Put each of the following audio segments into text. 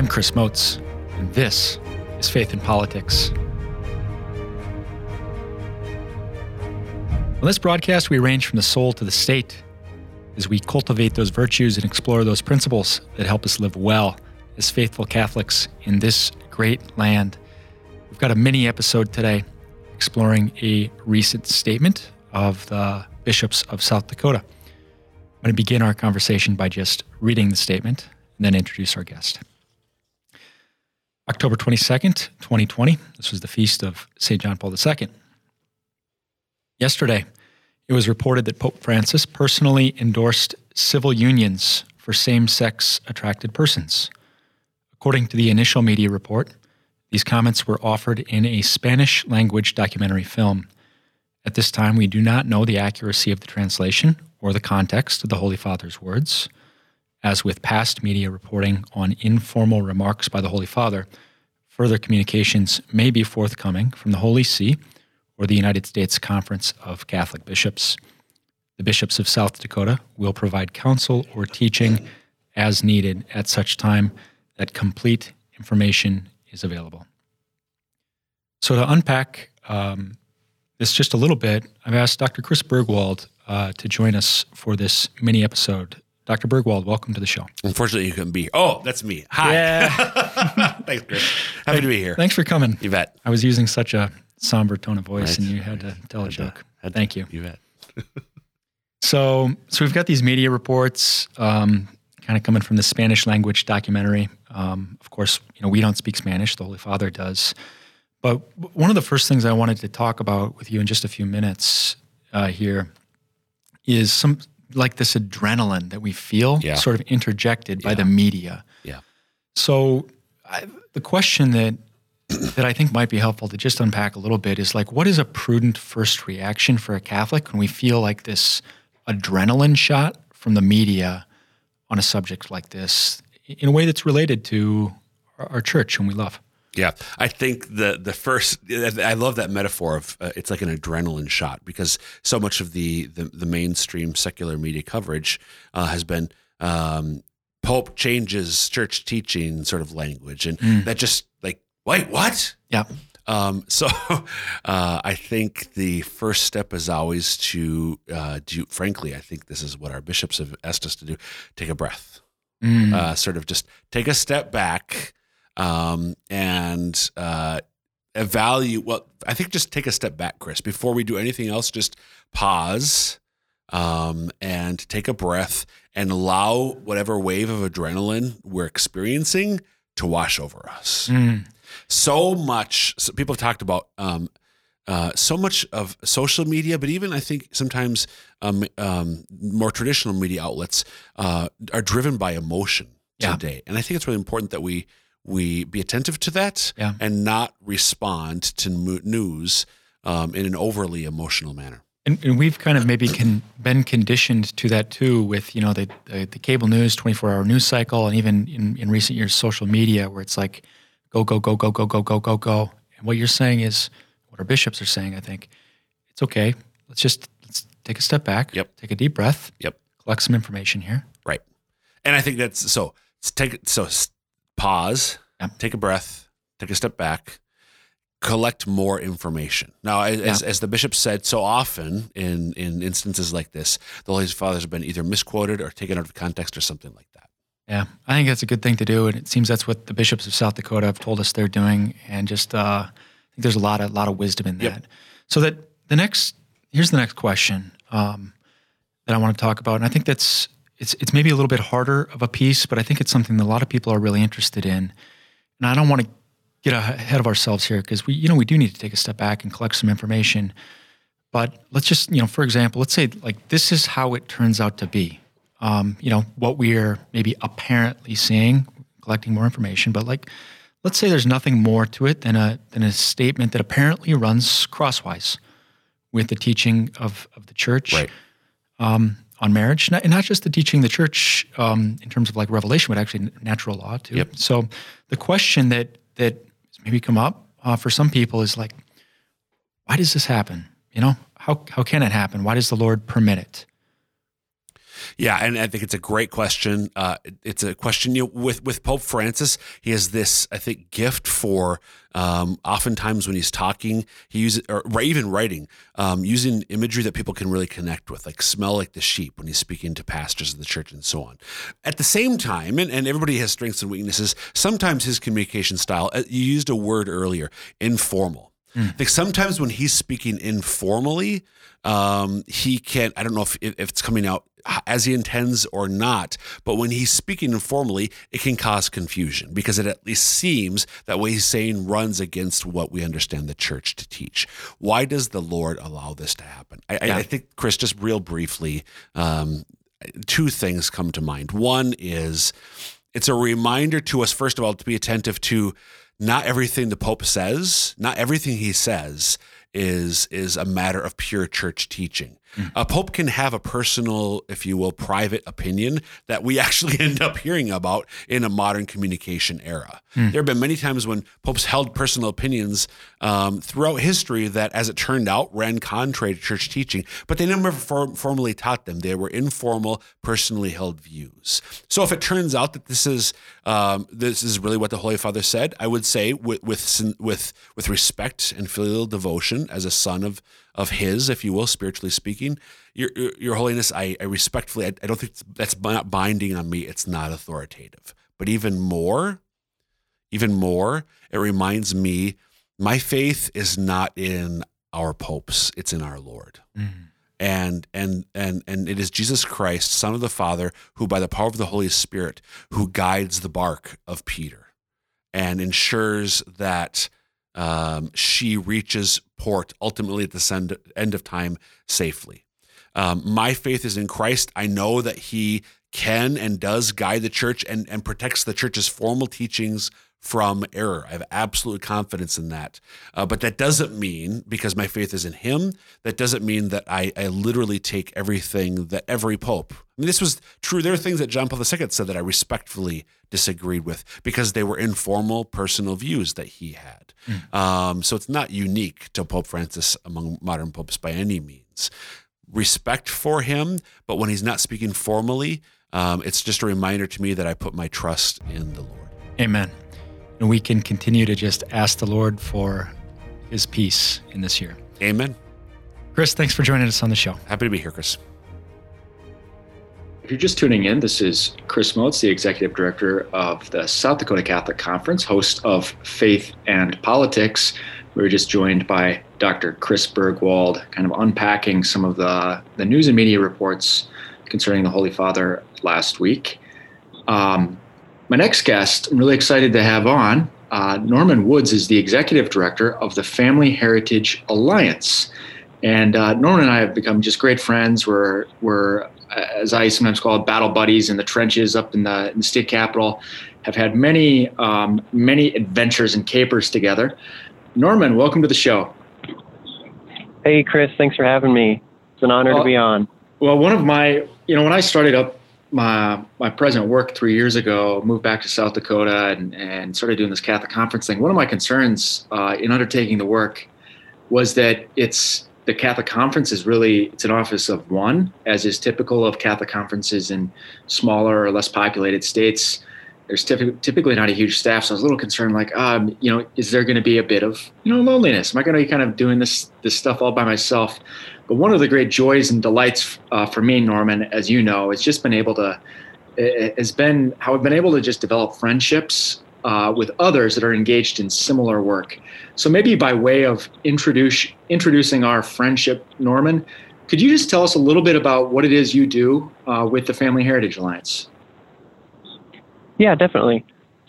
I'm Chris Motz, and this is Faith in Politics. On this broadcast, we range from the soul to the state as we cultivate those virtues and explore those principles that help us live well as faithful Catholics in this great land. We've got a mini episode today exploring a recent statement of the bishops of South Dakota. I'm going to begin our conversation by just reading the statement and then introduce our guest. October 22nd, 2020, this was the feast of St. John Paul II. Yesterday, it was reported that Pope Francis personally endorsed civil unions for same sex attracted persons. According to the initial media report, these comments were offered in a Spanish language documentary film. At this time, we do not know the accuracy of the translation or the context of the Holy Father's words. As with past media reporting on informal remarks by the Holy Father, further communications may be forthcoming from the Holy See or the United States Conference of Catholic Bishops. The bishops of South Dakota will provide counsel or teaching as needed at such time that complete information is available. So, to unpack um, this just a little bit, I've asked Dr. Chris Burgwald uh, to join us for this mini episode. Dr. Burgwald, welcome to the show. Unfortunately, you couldn't be. Here. Oh, that's me. Hi. Yeah. Thanks, Chris. Happy hey, to be here. Thanks for coming. You bet. I was using such a somber tone of voice, right. and you had to tell a joke. To, Thank you. You bet. so, so we've got these media reports, um, kind of coming from the Spanish language documentary. Um, of course, you know we don't speak Spanish; the Holy Father does. But one of the first things I wanted to talk about with you in just a few minutes uh, here is some like this adrenaline that we feel yeah. sort of interjected by yeah. the media. Yeah. So I, the question that that I think might be helpful to just unpack a little bit is like what is a prudent first reaction for a Catholic when we feel like this adrenaline shot from the media on a subject like this in a way that's related to our, our church whom we love. Yeah, I think the the first I love that metaphor of uh, it's like an adrenaline shot because so much of the the, the mainstream secular media coverage uh, has been um, Pope changes church teaching sort of language, and mm. that just like wait what? Yeah. Um, so uh, I think the first step is always to uh, do. Frankly, I think this is what our bishops have asked us to do: take a breath, mm. Uh, sort of just take a step back um, and uh, evaluate. Well, I think just take a step back, Chris, before we do anything else. Just pause um, and take a breath and allow whatever wave of adrenaline we're experiencing to wash over us. Mm. So much. So people have talked about. Um, uh, so much of social media, but even I think sometimes um, um, more traditional media outlets uh, are driven by emotion yeah. today, and I think it's really important that we we be attentive to that yeah. and not respond to news um, in an overly emotional manner. And, and we've kind of maybe can, been conditioned to that too with, you know, the, the, the cable news, 24 hour news cycle, and even in, in recent years, social media, where it's like, go, go, go, go, go, go, go, go, go. And what you're saying is, what our bishops are saying, I think, it's okay. Let's just let's take a step back. Yep. Take a deep breath. Yep. Collect some information here. Right. And I think that's so take so pause, yep. take a breath, take a step back, collect more information. Now, as, as, the bishop said so often in, in instances like this, the Holy Fathers have been either misquoted or taken out of context or something like that. Yeah, I think that's a good thing to do, and it seems that's what the bishops of South Dakota have told us they're doing. And just, uh, I think there's a lot of lot of wisdom in that. Yep. So that the next here's the next question um, that I want to talk about, and I think that's it's it's maybe a little bit harder of a piece, but I think it's something that a lot of people are really interested in. And I don't want to get ahead of ourselves here because we you know we do need to take a step back and collect some information. But let's just you know, for example, let's say like this is how it turns out to be. Um, you know what we're maybe apparently seeing, collecting more information, but like let's say there's nothing more to it than a than a statement that apparently runs crosswise with the teaching of of the church. Right. Um, on marriage, not, and not just the teaching the church um, in terms of like revelation, but actually natural law too. Yep. So the question that that maybe come up uh, for some people is like, why does this happen? You know, how how can it happen? Why does the Lord permit it? Yeah, and I think it's a great question. Uh, it's a question you know, with with Pope Francis. He has this, I think, gift for um, oftentimes when he's talking, he uses or even writing, um, using imagery that people can really connect with, like smell like the sheep when he's speaking to pastors of the church and so on. At the same time, and, and everybody has strengths and weaknesses. Sometimes his communication style, uh, you used a word earlier, informal. Mm. I think sometimes when he's speaking informally, um, he can. I don't know if, if it's coming out as he intends or not. But when he's speaking informally, it can cause confusion because it at least seems that what he's saying runs against what we understand the church to teach. Why does the Lord allow this to happen? I, yeah. I, think, Chris, just real briefly, um, two things come to mind. One is it's a reminder to us, first of all, to be attentive to not everything the Pope says, not everything he says is is a matter of pure church teaching. Mm. A pope can have a personal, if you will, private opinion that we actually end up hearing about in a modern communication era. Mm. There have been many times when popes held personal opinions um, throughout history that, as it turned out, ran contrary to church teaching, but they never for- formally taught them. They were informal, personally held views. So, if it turns out that this is um, this is really what the Holy Father said, I would say with with with with respect and filial devotion as a son of of his, if you will, spiritually speaking. Your, your, your Holiness, I, I respectfully, I, I don't think that's not binding on me. It's not authoritative. But even more, even more, it reminds me my faith is not in our popes, it's in our Lord. Mm-hmm. And and and and it is Jesus Christ, Son of the Father, who by the power of the Holy Spirit, who guides the bark of Peter and ensures that um, she reaches port ultimately at the end, end of time safely. Um, my faith is in Christ. I know that He can and does guide the church and, and protects the church's formal teachings from error. I have absolute confidence in that. Uh, but that doesn't mean, because my faith is in Him, that doesn't mean that I, I literally take everything that every pope. I mean, this was true. There are things that John Paul II said that I respectfully disagreed with because they were informal, personal views that he had. Mm. Um, so it's not unique to Pope Francis among modern popes by any means. Respect for him, but when he's not speaking formally, um, it's just a reminder to me that I put my trust in the Lord. Amen. And we can continue to just ask the Lord for his peace in this year. Amen. Chris, thanks for joining us on the show. Happy to be here, Chris. If you're just tuning in, this is Chris Motz, the Executive Director of the South Dakota Catholic Conference, host of Faith and Politics. We were just joined by Dr. Chris Burgwald, kind of unpacking some of the, the news and media reports concerning the Holy Father last week. Um, my next guest, I'm really excited to have on. Uh, Norman Woods is the Executive Director of the Family Heritage Alliance. And uh, Norman and I have become just great friends. We're, we're as I sometimes call it, battle buddies in the trenches up in the, in the state capitol, have had many, um, many adventures and capers together. Norman, welcome to the show. Hey, Chris, thanks for having me. It's an honor well, to be on. Well, one of my, you know, when I started up my my present work three years ago, moved back to South Dakota and, and started doing this Catholic conference thing. One of my concerns uh, in undertaking the work was that it's the Catholic Conference is really it's an office of one, as is typical of Catholic conferences in smaller or less populated states. There's typically not a huge staff, so I was a little concerned. Like, um, you know, is there going to be a bit of you know loneliness? Am I going to be kind of doing this this stuff all by myself? But one of the great joys and delights uh, for me, Norman, as you know, has just been able to has been how I've been able to just develop friendships uh, with others that are engaged in similar work. So maybe by way of introduce, introducing our friendship, Norman, could you just tell us a little bit about what it is you do uh, with the Family Heritage Alliance? Yeah, definitely.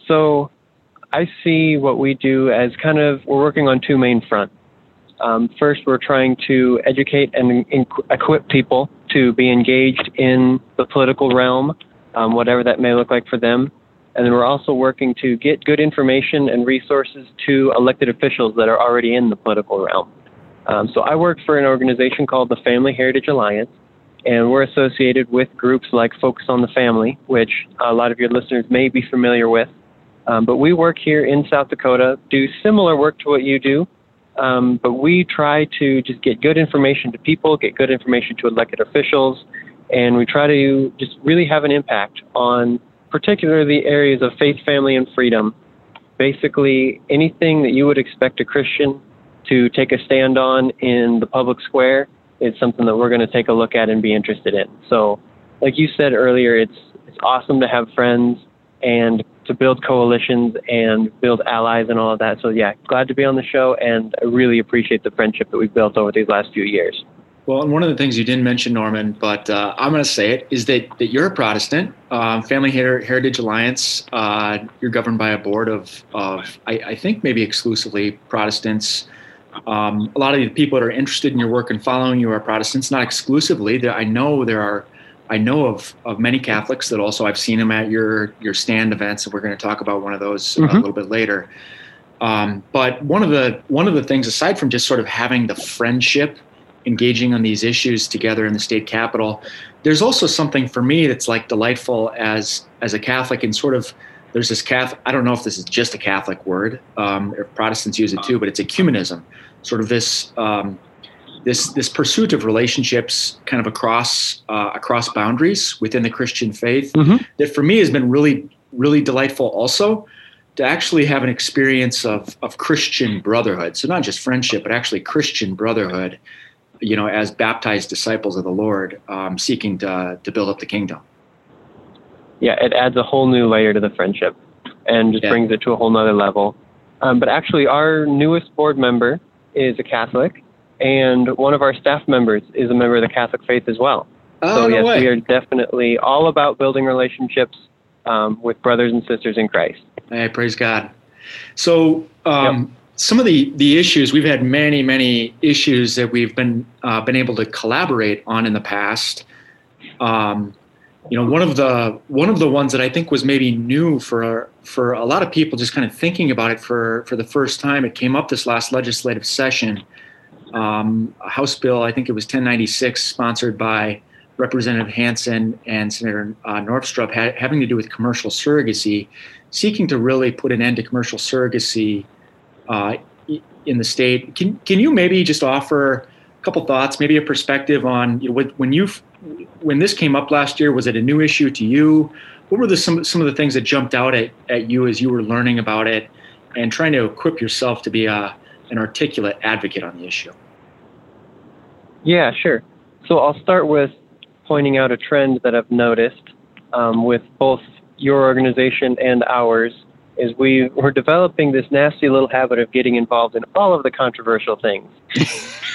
So I see what we do as kind of we're working on two main fronts. Um, first, we're trying to educate and equip people to be engaged in the political realm, um, whatever that may look like for them. And then we're also working to get good information and resources to elected officials that are already in the political realm. Um, so I work for an organization called the Family Heritage Alliance, and we're associated with groups like Focus on the Family, which a lot of your listeners may be familiar with. Um, but we work here in South Dakota, do similar work to what you do, um, but we try to just get good information to people, get good information to elected officials, and we try to just really have an impact on particularly the areas of faith, family, and freedom. Basically, anything that you would expect a Christian to take a stand on in the public square is something that we're going to take a look at and be interested in. So, like you said earlier, it's it's awesome to have friends and to build coalitions and build allies and all of that. So yeah, glad to be on the show, and I really appreciate the friendship that we've built over these last few years. Well, and one of the things you didn't mention, Norman, but uh, I'm going to say it, is that, that you're a Protestant. Um, Family Her- Heritage Alliance, uh, you're governed by a board of, of I, I think, maybe exclusively Protestants. Um, a lot of the people that are interested in your work and following you are Protestants, not exclusively. I know there are I know of, of many Catholics that also I've seen them at your your stand events, and we're going to talk about one of those mm-hmm. a little bit later. Um, but one of the one of the things, aside from just sort of having the friendship, engaging on these issues together in the state capitol, there's also something for me that's like delightful as as a Catholic and sort of there's this Catholic. I don't know if this is just a Catholic word, um, if Protestants use it too, but it's ecumenism, sort of this. Um, this this pursuit of relationships kind of across uh, across boundaries within the Christian faith mm-hmm. that for me has been really really delightful also to actually have an experience of of Christian brotherhood so not just friendship but actually Christian brotherhood you know as baptized disciples of the Lord um, seeking to to build up the kingdom yeah it adds a whole new layer to the friendship and just yeah. brings it to a whole nother level um, but actually our newest board member is a Catholic and one of our staff members is a member of the Catholic faith as well. Oh, so no yes, way. we are definitely all about building relationships um, with brothers and sisters in Christ. Hey, praise God. So um, yep. some of the the issues we've had many many issues that we've been uh, been able to collaborate on in the past. Um, you know, one of the one of the ones that I think was maybe new for for a lot of people, just kind of thinking about it for for the first time. It came up this last legislative session um, House bill, I think it was 1096, sponsored by Representative Hansen and Senator uh, ha- having to do with commercial surrogacy, seeking to really put an end to commercial surrogacy uh, in the state. Can, can you maybe just offer a couple thoughts, maybe a perspective on you know, when you when this came up last year? Was it a new issue to you? What were the, some some of the things that jumped out at, at you as you were learning about it and trying to equip yourself to be a an articulate advocate on the issue? Yeah, sure. So I'll start with pointing out a trend that I've noticed um, with both your organization and ours is we we're developing this nasty little habit of getting involved in all of the controversial things,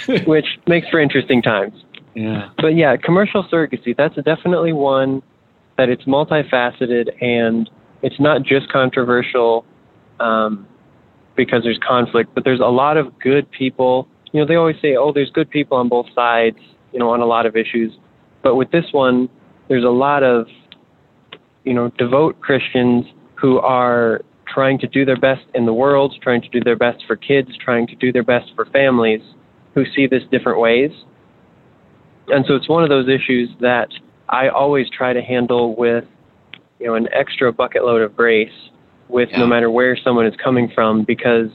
which makes for interesting times. Yeah. But yeah, commercial surrogacy, that's definitely one that it's multifaceted and it's not just controversial um, because there's conflict, but there's a lot of good people. You know, they always say, oh, there's good people on both sides, you know, on a lot of issues. But with this one, there's a lot of, you know, devout Christians who are trying to do their best in the world, trying to do their best for kids, trying to do their best for families who see this different ways. And so it's one of those issues that I always try to handle with, you know, an extra bucket load of grace with yeah. no matter where someone is coming from because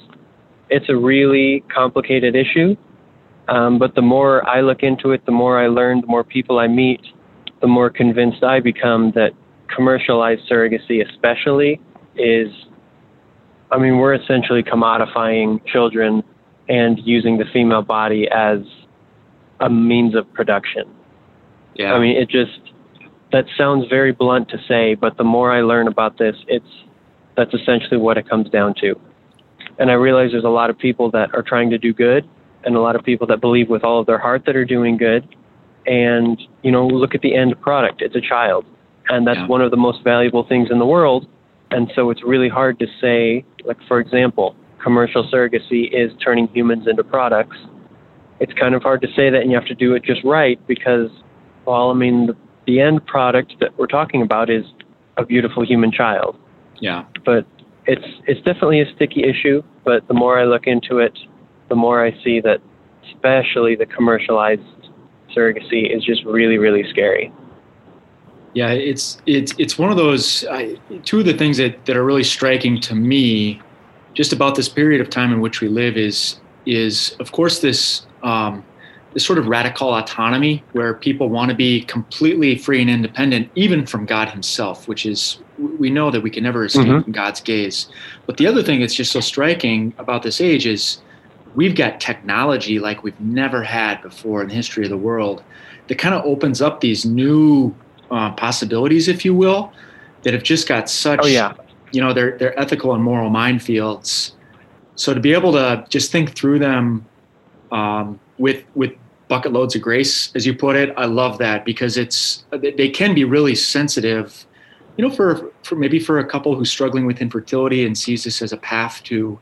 it's a really complicated issue. Um, but the more I look into it, the more I learn, the more people I meet, the more convinced I become that commercialized surrogacy, especially, is I mean, we're essentially commodifying children and using the female body as a means of production. Yeah. I mean, it just, that sounds very blunt to say, but the more I learn about this, it's that's essentially what it comes down to. And I realize there's a lot of people that are trying to do good and a lot of people that believe with all of their heart that are doing good. And, you know, look at the end product. It's a child. And that's yeah. one of the most valuable things in the world. And so it's really hard to say, like, for example, commercial surrogacy is turning humans into products. It's kind of hard to say that, and you have to do it just right because, well, I mean, the, the end product that we're talking about is a beautiful human child. Yeah. But it's it's definitely a sticky issue. But the more I look into it, the more I see that, especially the commercialized surrogacy, is just really really scary. Yeah, it's it's it's one of those. I, two of the things that that are really striking to me, just about this period of time in which we live, is is of course this um, this sort of radical autonomy where people want to be completely free and independent, even from God Himself, which is we know that we can never escape mm-hmm. God's gaze. But the other thing that's just so striking about this age is we've got technology like we've never had before in the history of the world that kind of opens up these new uh, possibilities, if you will, that have just got such, oh, yeah. you know, they're, they're ethical and moral minefields. So to be able to just think through them um, with with bucket loads of grace, as you put it, I love that because it's they can be really sensitive. You know, for for maybe for a couple who's struggling with infertility and sees this as a path to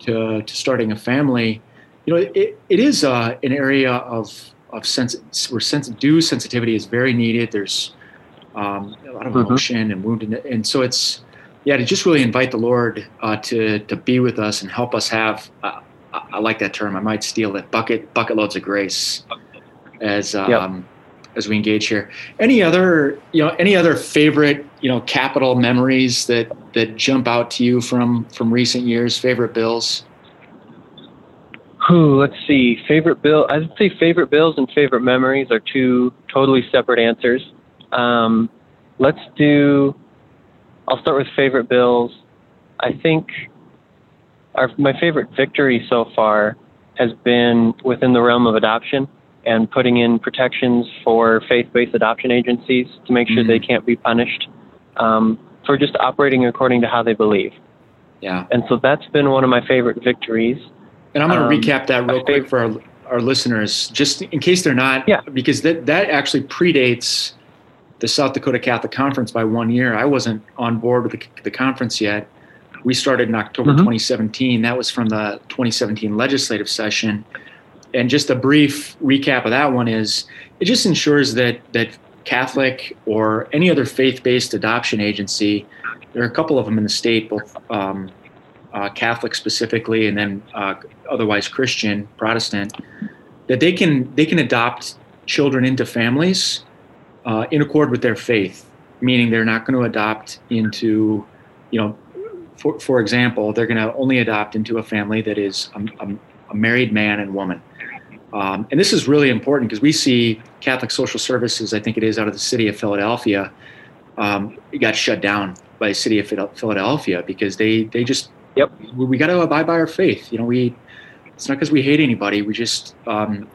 to, to starting a family, you know, it, it is uh, an area of of sense where sense due sensitivity is very needed. There's um, a lot of mm-hmm. emotion mm-hmm. and woundedness, and so it's yeah to just really invite the Lord uh, to to be with us and help us have. Uh, I like that term. I might steal it. Bucket bucket loads of grace, as um, yep. as we engage here. Any other you know any other favorite you know Capitol memories that that jump out to you from from recent years? Favorite bills? Ooh, let's see. Favorite bill? I'd say favorite bills and favorite memories are two totally separate answers. Um, let's do. I'll start with favorite bills. I think our my favorite victory so far has been within the realm of adoption and putting in protections for faith-based adoption agencies to make sure mm-hmm. they can't be punished um, for just operating according to how they believe. Yeah. And so that's been one of my favorite victories. And I'm going to um, recap that real quick for our, our listeners, just in case they're not, yeah. because that, that actually predates the South Dakota Catholic Conference by one year. I wasn't on board with the, the conference yet. We started in October mm-hmm. 2017. That was from the 2017 legislative session. And just a brief recap of that one is it just ensures that that Catholic or any other faith-based adoption agency. There are a couple of them in the state, both um, uh, Catholic specifically, and then uh, otherwise Christian, Protestant. That they can they can adopt children into families uh, in accord with their faith, meaning they're not going to adopt into, you know, for for example, they're going to only adopt into a family that is a, a, a married man and woman. Um, and this is really important because we see Catholic social services, I think it is out of the city of Philadelphia, um, it got shut down by the city of Philadelphia because they, they just, yep, we, we got to abide by our faith. You know, we, it's not because we hate anybody. We just, um,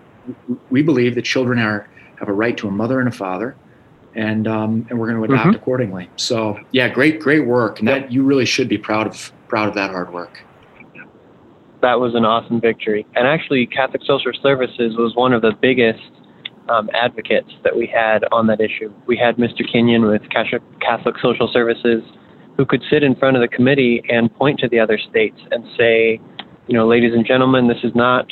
we believe that children are, have a right to a mother and a father and, um, and we're going to adapt mm-hmm. accordingly. So yeah, great, great work. And yep. that you really should be proud of, proud of that hard work that was an awesome victory. And actually, Catholic Social Services was one of the biggest um, advocates that we had on that issue. We had Mr. Kenyon with Catholic Social Services who could sit in front of the committee and point to the other states and say, you know, ladies and gentlemen, this is not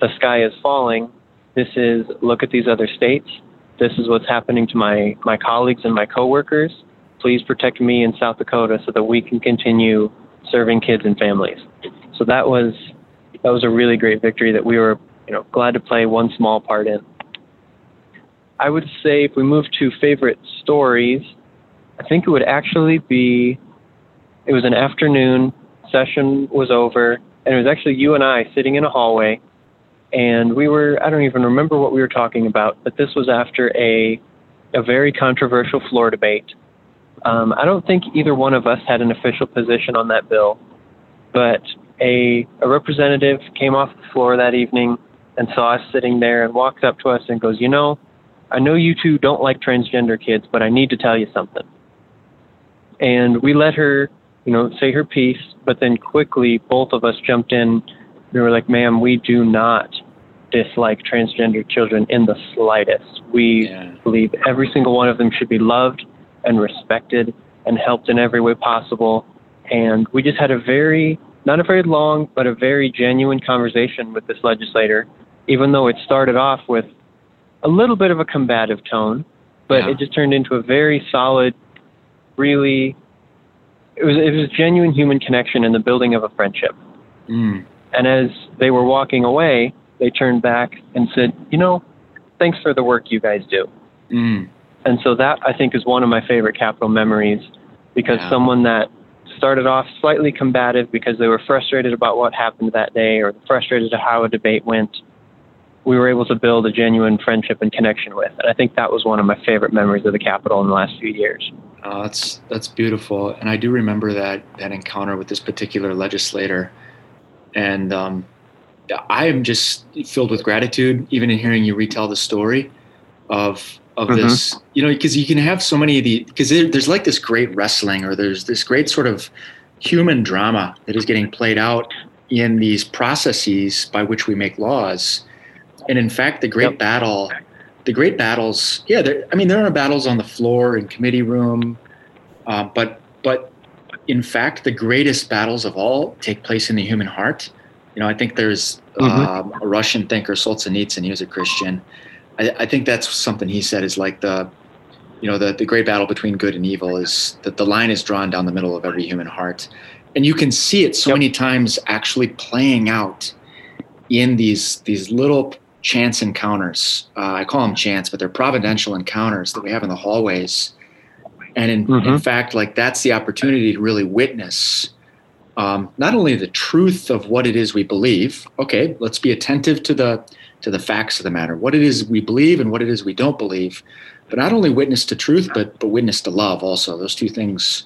the sky is falling. This is look at these other states. This is what's happening to my, my colleagues and my coworkers. Please protect me in South Dakota so that we can continue serving kids and families. So that was that was a really great victory that we were you know glad to play one small part in. I would say if we move to favorite stories, I think it would actually be it was an afternoon session was over and it was actually you and I sitting in a hallway and we were I don't even remember what we were talking about, but this was after a a very controversial floor debate. Um, I don't think either one of us had an official position on that bill, but a, a representative came off the floor that evening and saw us sitting there and walks up to us and goes, You know, I know you two don't like transgender kids, but I need to tell you something. And we let her, you know, say her piece, but then quickly both of us jumped in. We were like, Ma'am, we do not dislike transgender children in the slightest. We yeah. believe every single one of them should be loved and respected and helped in every way possible. And we just had a very not a very long, but a very genuine conversation with this legislator, even though it started off with a little bit of a combative tone, but yeah. it just turned into a very solid, really, it was, it was genuine human connection and the building of a friendship. Mm. And as they were walking away, they turned back and said, you know, thanks for the work you guys do. Mm. And so that I think is one of my favorite Capitol memories because someone that started off slightly combative because they were frustrated about what happened that day or frustrated at how a debate went, we were able to build a genuine friendship and connection with. And I think that was one of my favorite memories of the Capitol in the last few years. Oh, that's that's beautiful, and I do remember that that encounter with this particular legislator, and um, I am just filled with gratitude, even in hearing you retell the story of of mm-hmm. this. You know, because you can have so many of the because there, there's like this great wrestling, or there's this great sort of human drama that is getting played out in these processes by which we make laws and in fact, the great yep. battle, the great battles, yeah, I mean, there are battles on the floor in committee room, uh, but but in fact, the greatest battles of all take place in the human heart. You know, I think there's mm-hmm. um, a Russian thinker, Solzhenitsyn. He was a Christian. I, I, think that's something he said is like the, you know, the the great battle between good and evil is that the line is drawn down the middle of every human heart, and you can see it so yep. many times actually playing out in these these little chance encounters. Uh, I call them chance, but they're providential encounters that we have in the hallways. And in, mm-hmm. in fact, like that's the opportunity to really witness um, not only the truth of what it is we believe. Okay, let's be attentive to the to the facts of the matter, what it is we believe and what it is we don't believe. But not only witness to truth, but but witness to love also. Those two things,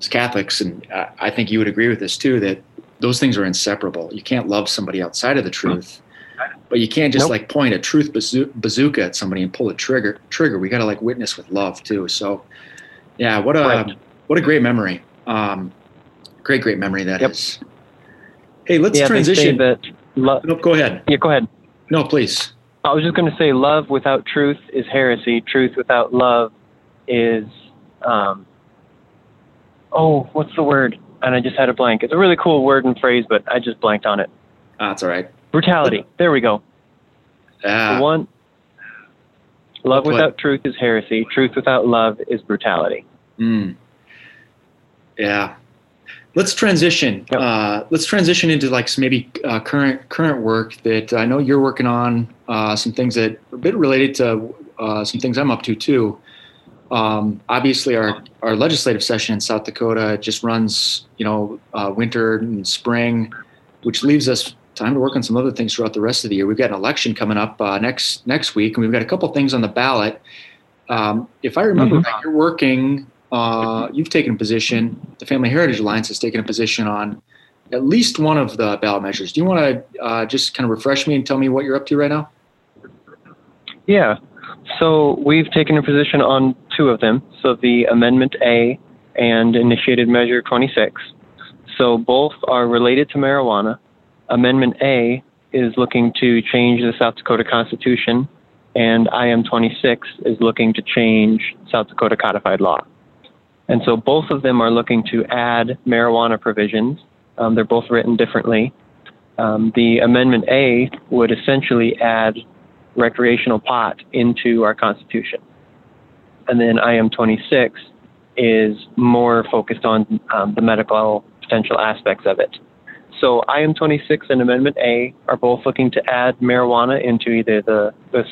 as Catholics, and I think you would agree with this too, that those things are inseparable. You can't love somebody outside of the truth but you can't just nope. like point a truth bazooka at somebody and pull a trigger. Trigger. We got to like witness with love too. So, yeah, what a right. what a great memory. Um, great, great memory that yep. is. Hey, let's yeah, transition. That lo- no, go ahead. Yeah, go ahead. No, please. I was just going to say, love without truth is heresy. Truth without love is, um, oh, what's the word? And I just had a blank. It's a really cool word and phrase, but I just blanked on it. Ah, that's all right. Brutality. There we go. Ah. one. Love without truth is heresy. Truth without love is brutality. Mm. Yeah. Let's transition. Yep. Uh, let's transition into like some maybe uh, current current work that I know you're working on. Uh, some things that are a bit related to uh, some things I'm up to too. Um, obviously, our our legislative session in South Dakota just runs, you know, uh, winter and spring, which leaves us time to work on some other things throughout the rest of the year. We've got an election coming up uh, next next week, and we've got a couple things on the ballot. Um, if I remember mm-hmm. right, you're working. Uh, you've taken a position. The Family Heritage Alliance has taken a position on at least one of the ballot measures. Do you want to uh, just kind of refresh me and tell me what you're up to right now? Yeah. So we've taken a position on two of them. So the Amendment A and Initiated Measure 26. So both are related to marijuana. Amendment A is looking to change the South Dakota Constitution, and IM 26 is looking to change South Dakota codified law. And so both of them are looking to add marijuana provisions. Um, they're both written differently. Um, the Amendment A would essentially add recreational pot into our Constitution. And then IM 26 is more focused on um, the medical potential aspects of it. So IM 26 and Amendment A are both looking to add marijuana into either the, the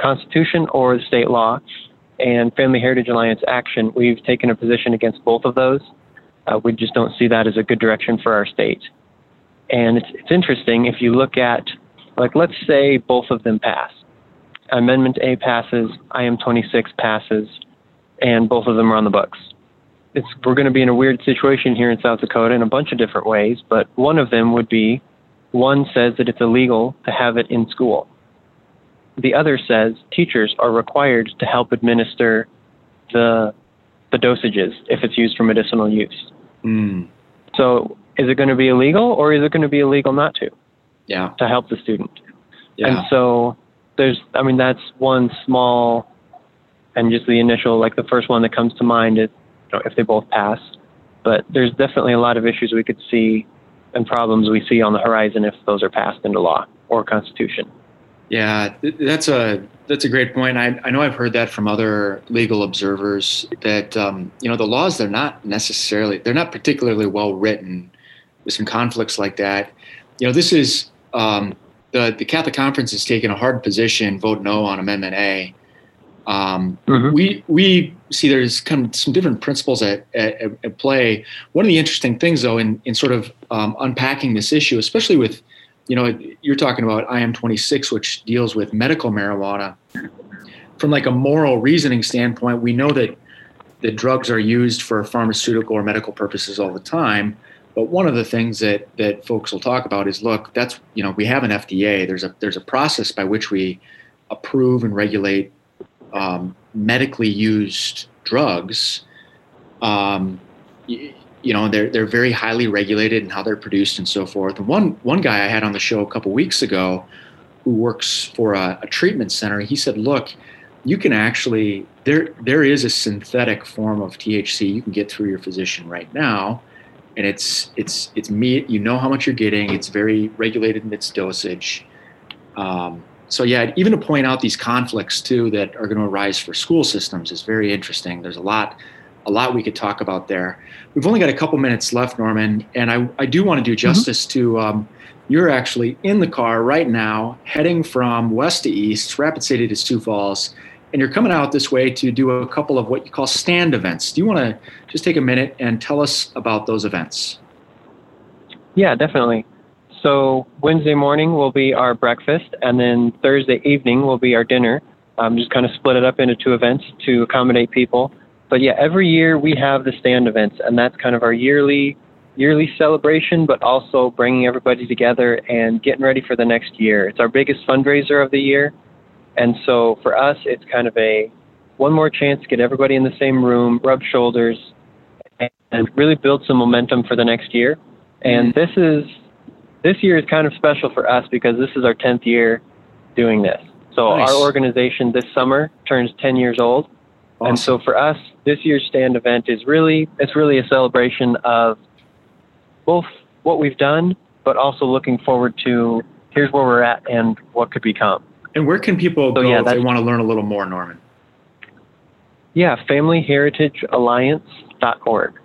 Constitution or the state law. And Family Heritage Alliance Action, we've taken a position against both of those. Uh, we just don't see that as a good direction for our state. And it's, it's interesting if you look at, like, let's say both of them pass. Amendment A passes, IM 26 passes, and both of them are on the books it's we're going to be in a weird situation here in South Dakota in a bunch of different ways, but one of them would be one says that it's illegal to have it in school. The other says teachers are required to help administer the the dosages if it's used for medicinal use. Mm. So is it going to be illegal or is it going to be illegal not to? Yeah. To help the student. Yeah. And so there's I mean that's one small and just the initial like the first one that comes to mind is know, if they both pass. But there's definitely a lot of issues we could see and problems we see on the horizon if those are passed into law or constitution. Yeah, that's a that's a great point. I, I know I've heard that from other legal observers that um, you know the laws they're not necessarily they're not particularly well written. With some conflicts like that, you know, this is um, the the Catholic Conference has taken a hard position, vote no on Amendment A, um, mm-hmm. We we see there's kind of some different principles at, at, at, play. One of the interesting things, though, in in sort of um, unpacking this issue, especially with you know, you're talking about IM26, which deals with medical marijuana. From like a moral reasoning standpoint, we know that that drugs are used for pharmaceutical or medical purposes all the time. But one of the things that that folks will talk about is, look, that's you know, we have an FDA. There's a there's a process by which we approve and regulate um, medically used drugs. Um, you, you know, they're they're very highly regulated in how they're produced and so forth. And one one guy I had on the show a couple weeks ago, who works for a, a treatment center, he said, look you can actually there there is a synthetic form of THC you can get through your physician right now, and it's it's it's me. You know how much you're getting. It's very regulated in its dosage. Um, so yeah, even to point out these conflicts too that are going to arise for school systems is very interesting. There's a lot a lot we could talk about there. We've only got a couple minutes left, Norman, and I, I do want to do mm-hmm. justice mm-hmm. to um, you're actually in the car right now, heading from west to east, Rapid City to Sioux Falls and you're coming out this way to do a couple of what you call stand events. Do you want to just take a minute and tell us about those events? Yeah, definitely. So Wednesday morning will be our breakfast, and then Thursday evening will be our dinner. Um, just kind of split it up into two events to accommodate people. But yeah, every year we have the stand events, and that's kind of our yearly yearly celebration, but also bringing everybody together and getting ready for the next year. It's our biggest fundraiser of the year. And so for us, it's kind of a one more chance to get everybody in the same room, rub shoulders, and really build some momentum for the next year. And mm-hmm. this is this year is kind of special for us because this is our 10th year doing this. So nice. our organization this summer turns 10 years old. Awesome. And so for us, this year's stand event is really it's really a celebration of both what we've done, but also looking forward to here's where we're at and what could become. And where can people so, go yeah, if they want to learn a little more, Norman? Yeah, familyheritagealliance.org.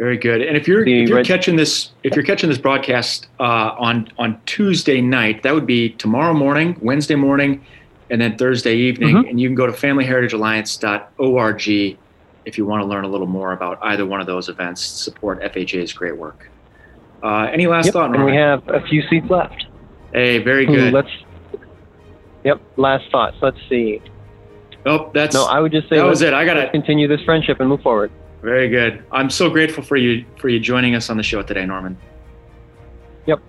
Very good. And if you're if you're catching this if you're catching this broadcast uh, on on Tuesday night, that would be tomorrow morning, Wednesday morning, and then Thursday evening. Mm-hmm. And you can go to familyheritagealliance.org if you want to learn a little more about either one of those events. Support FHA's great work. Uh, any last yep, thought? Norman? And we have a few seats left. Hey, very good. Ooh, let's Yep. Last thoughts. Let's see. Oh, that's no. I would just say that was it. I gotta continue this friendship and move forward. Very good. I'm so grateful for you for you joining us on the show today, Norman. Yep.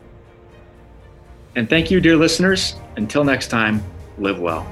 And thank you, dear listeners. Until next time, live well.